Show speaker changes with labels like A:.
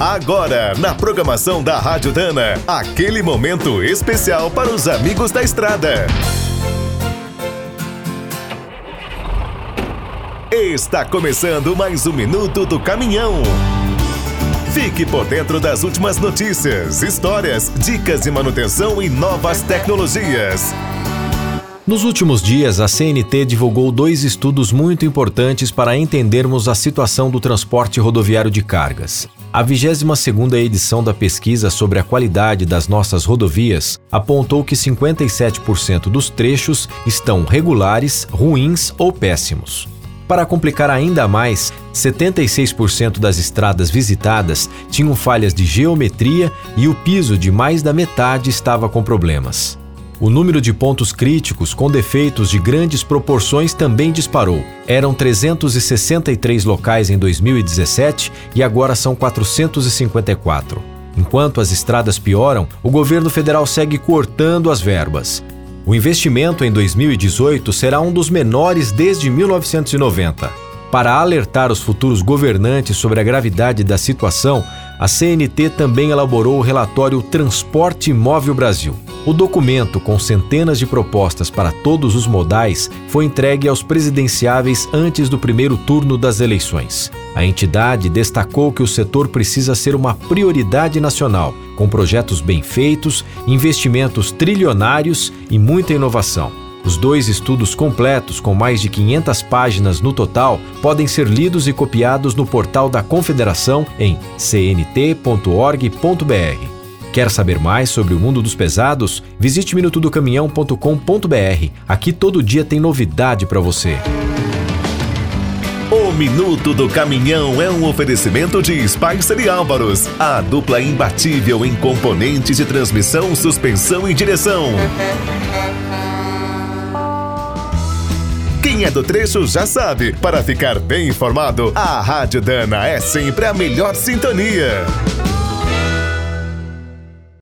A: Agora, na programação da Rádio Dana, aquele momento especial para os amigos da estrada. Está começando mais um minuto do caminhão. Fique por dentro das últimas notícias, histórias, dicas de manutenção e novas tecnologias.
B: Nos últimos dias, a CNT divulgou dois estudos muito importantes para entendermos a situação do transporte rodoviário de cargas. A 22ª edição da pesquisa sobre a qualidade das nossas rodovias apontou que 57% dos trechos estão regulares, ruins ou péssimos. Para complicar ainda mais, 76% das estradas visitadas tinham falhas de geometria e o piso de mais da metade estava com problemas. O número de pontos críticos com defeitos de grandes proporções também disparou. Eram 363 locais em 2017 e agora são 454. Enquanto as estradas pioram, o governo federal segue cortando as verbas. O investimento em 2018 será um dos menores desde 1990. Para alertar os futuros governantes sobre a gravidade da situação, a CNT também elaborou o relatório Transporte Móvel Brasil. O documento, com centenas de propostas para todos os modais, foi entregue aos presidenciáveis antes do primeiro turno das eleições. A entidade destacou que o setor precisa ser uma prioridade nacional, com projetos bem feitos, investimentos trilionários e muita inovação. Os dois estudos completos, com mais de 500 páginas no total, podem ser lidos e copiados no portal da Confederação em cnt.org.br. Quer saber mais sobre o mundo dos pesados? Visite minutodocaminhão.com.br. Aqui todo dia tem novidade para você.
A: O Minuto do Caminhão é um oferecimento de Spicer e Álvaros, a dupla imbatível em componentes de transmissão, suspensão e direção. Quem é do trecho já sabe, para ficar bem informado, a Rádio Dana é sempre a melhor sintonia.